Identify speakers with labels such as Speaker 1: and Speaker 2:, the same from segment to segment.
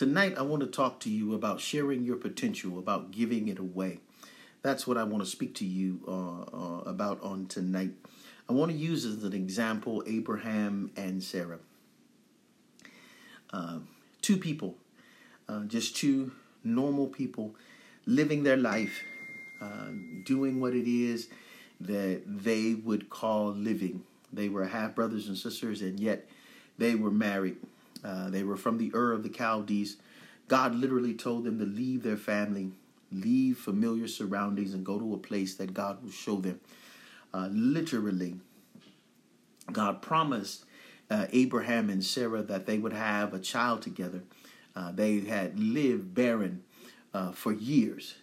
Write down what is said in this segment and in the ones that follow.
Speaker 1: Tonight, I want to talk to you about sharing your potential, about giving it away. That's what I want to speak to you uh, uh, about on tonight. I want to use as an example Abraham and Sarah. Uh, two people, uh, just two normal people living their life, uh, doing what it is that they would call living. They were half brothers and sisters, and yet they were married. Uh, they were from the Ur of the Chaldees. God literally told them to leave their family, leave familiar surroundings, and go to a place that God will show them. Uh, literally, God promised uh, Abraham and Sarah that they would have a child together. Uh, they had lived barren uh, for years,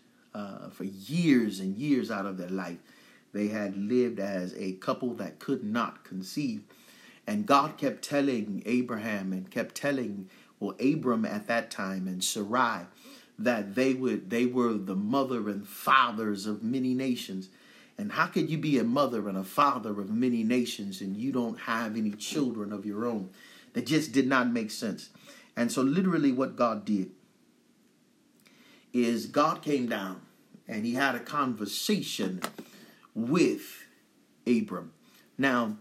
Speaker 1: for years and years out of their life. They had lived as a couple that could not conceive. And God kept telling Abraham and kept telling, well, Abram at that time and Sarai that they would they were the mother and fathers of many nations. And how could you be a mother and a father of many nations and you don't have any children of your own? That just did not make sense. And so literally what God did is God came down and he had a conversation with Abram. Now,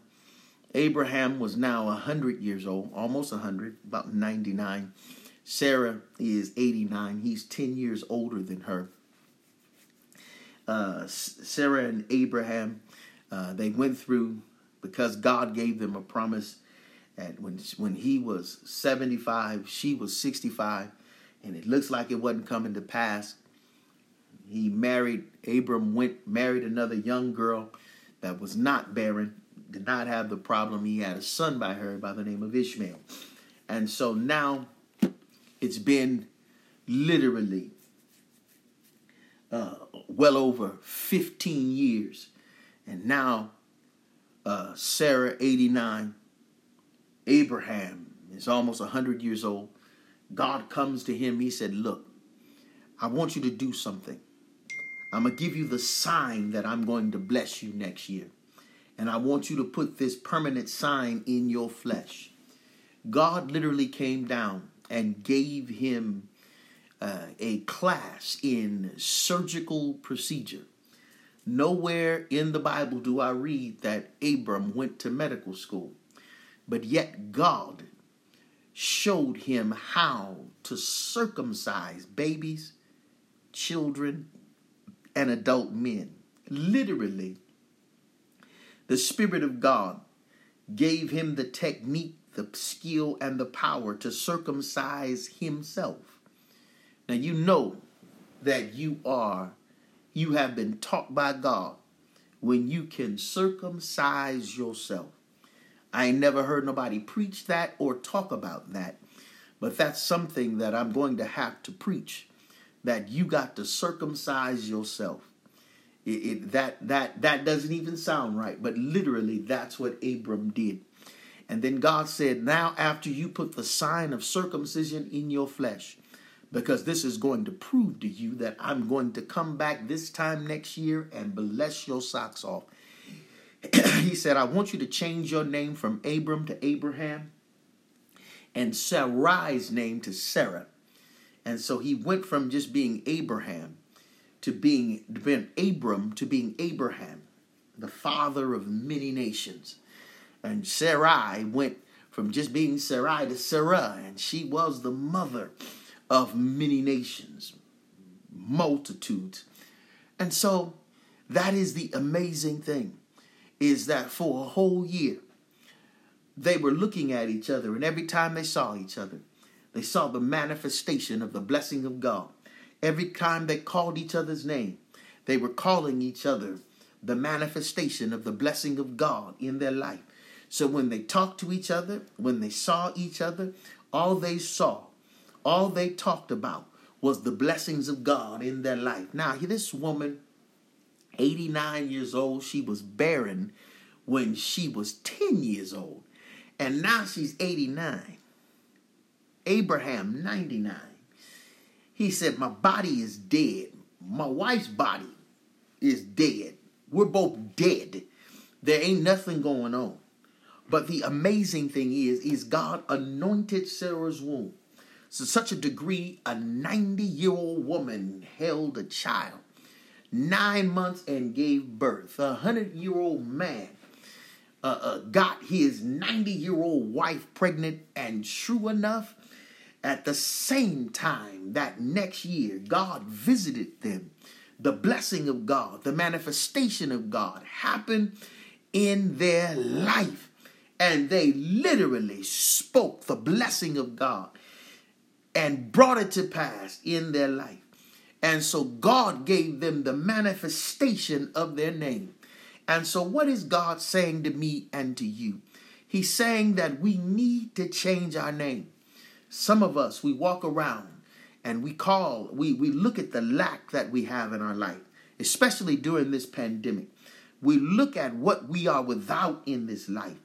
Speaker 1: Abraham was now 100 years old, almost 100, about 99. Sarah is 89. He's 10 years older than her. Uh, Sarah and Abraham, uh, they went through because God gave them a promise. And when when he was 75, she was 65, and it looks like it wasn't coming to pass. He married Abram went married another young girl that was not barren, did not have the problem. He had a son by her by the name of Ishmael. And so now it's been literally uh, well over 15 years. And now uh, Sarah, 89, Abraham is almost 100 years old. God comes to him. He said, Look, I want you to do something. I'm going to give you the sign that I'm going to bless you next year. And I want you to put this permanent sign in your flesh. God literally came down and gave him uh, a class in surgical procedure. Nowhere in the Bible do I read that Abram went to medical school, but yet God showed him how to circumcise babies, children, and adult men. Literally, the Spirit of God gave him the technique, the skill, and the power to circumcise himself. Now, you know that you are, you have been taught by God when you can circumcise yourself. I ain't never heard nobody preach that or talk about that, but that's something that I'm going to have to preach that you got to circumcise yourself. It, it, that that that doesn't even sound right, but literally that's what Abram did. And then God said, "Now after you put the sign of circumcision in your flesh, because this is going to prove to you that I'm going to come back this time next year and bless your socks off." he said, "I want you to change your name from Abram to Abraham and Sarai's name to Sarah." And so he went from just being Abraham to being, Abram to being Abraham, the father of many nations. And Sarai went from just being Sarai to Sarah, and she was the mother of many nations, multitudes. And so that is the amazing thing, is that for a whole year, they were looking at each other, and every time they saw each other, they saw the manifestation of the blessing of God. Every time they called each other's name, they were calling each other the manifestation of the blessing of God in their life. So when they talked to each other, when they saw each other, all they saw, all they talked about was the blessings of God in their life. Now, this woman, 89 years old, she was barren when she was 10 years old. And now she's 89. Abraham, 99. He said, My body is dead. My wife's body is dead. We're both dead. There ain't nothing going on. But the amazing thing is, is God anointed Sarah's womb to such a degree a 90 year old woman held a child nine months and gave birth. A 100 year old man uh, uh, got his 90 year old wife pregnant, and true enough, at the same time that next year, God visited them. The blessing of God, the manifestation of God happened in their life. And they literally spoke the blessing of God and brought it to pass in their life. And so God gave them the manifestation of their name. And so, what is God saying to me and to you? He's saying that we need to change our name. Some of us, we walk around and we call, we, we look at the lack that we have in our life, especially during this pandemic. We look at what we are without in this life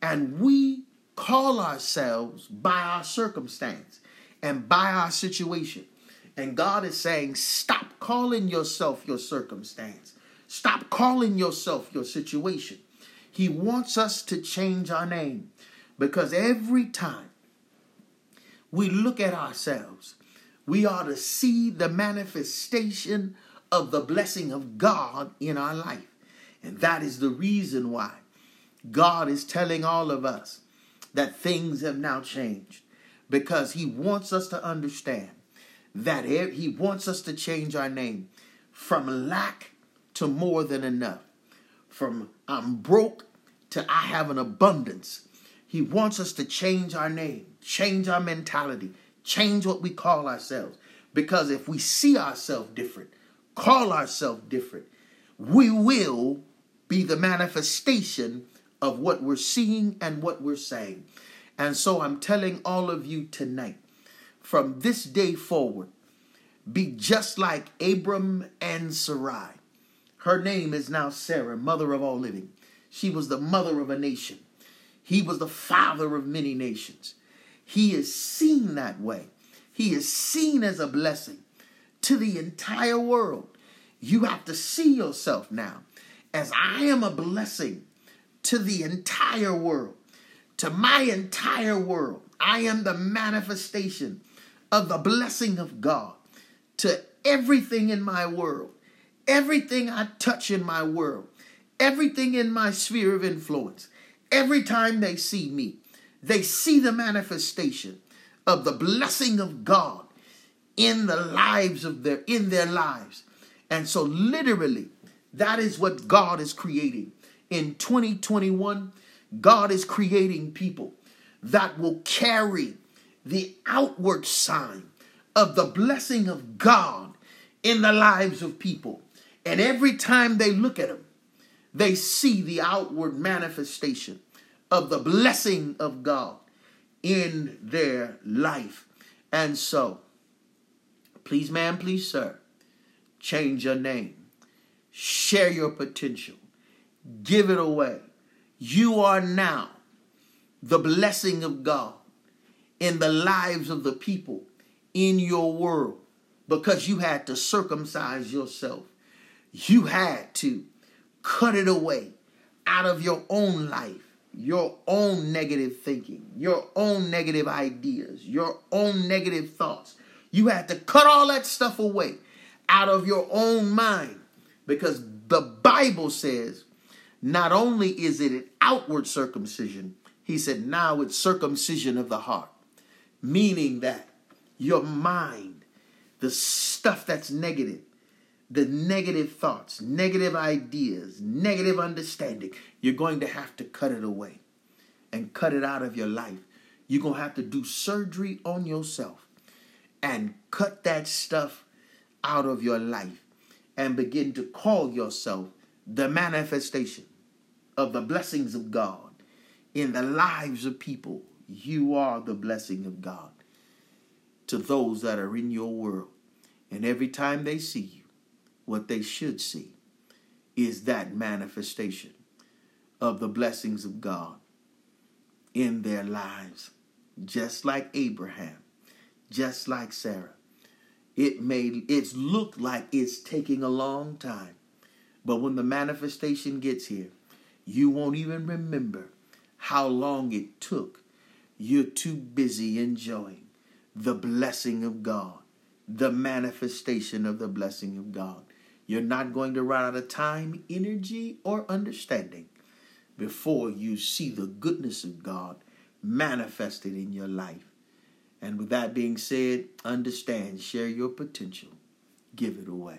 Speaker 1: and we call ourselves by our circumstance and by our situation. And God is saying, stop calling yourself your circumstance. Stop calling yourself your situation. He wants us to change our name because every time we look at ourselves, we are to see the manifestation of the blessing of God in our life. And that is the reason why God is telling all of us that things have now changed because He wants us to understand that He wants us to change our name from lack to more than enough, from I'm broke to I have an abundance. He wants us to change our name, change our mentality, change what we call ourselves. Because if we see ourselves different, call ourselves different, we will be the manifestation of what we're seeing and what we're saying. And so I'm telling all of you tonight, from this day forward, be just like Abram and Sarai. Her name is now Sarah, mother of all living. She was the mother of a nation. He was the father of many nations. He is seen that way. He is seen as a blessing to the entire world. You have to see yourself now as I am a blessing to the entire world, to my entire world. I am the manifestation of the blessing of God to everything in my world, everything I touch in my world, everything in my sphere of influence. Every time they see me, they see the manifestation of the blessing of God in the lives of their in their lives. And so literally that is what God is creating. In 2021, God is creating people that will carry the outward sign of the blessing of God in the lives of people. And every time they look at them, they see the outward manifestation of the blessing of God in their life. And so, please, ma'am, please, sir, change your name, share your potential, give it away. You are now the blessing of God in the lives of the people in your world because you had to circumcise yourself. You had to cut it away out of your own life, your own negative thinking, your own negative ideas, your own negative thoughts. You had to cut all that stuff away out of your own mind because the Bible says not only is it an outward circumcision, he said now it's circumcision of the heart, meaning that your mind, the stuff that's negative, the negative thoughts, negative ideas, negative understanding, you're going to have to cut it away and cut it out of your life. You're going to have to do surgery on yourself and cut that stuff out of your life and begin to call yourself the manifestation of the blessings of God in the lives of people. You are the blessing of God to those that are in your world. And every time they see you, what they should see is that manifestation of the blessings of God in their lives. Just like Abraham, just like Sarah. It may it's looked like it's taking a long time. But when the manifestation gets here, you won't even remember how long it took. You're too busy enjoying the blessing of God, the manifestation of the blessing of God. You're not going to run out of time, energy, or understanding before you see the goodness of God manifested in your life. And with that being said, understand, share your potential, give it away.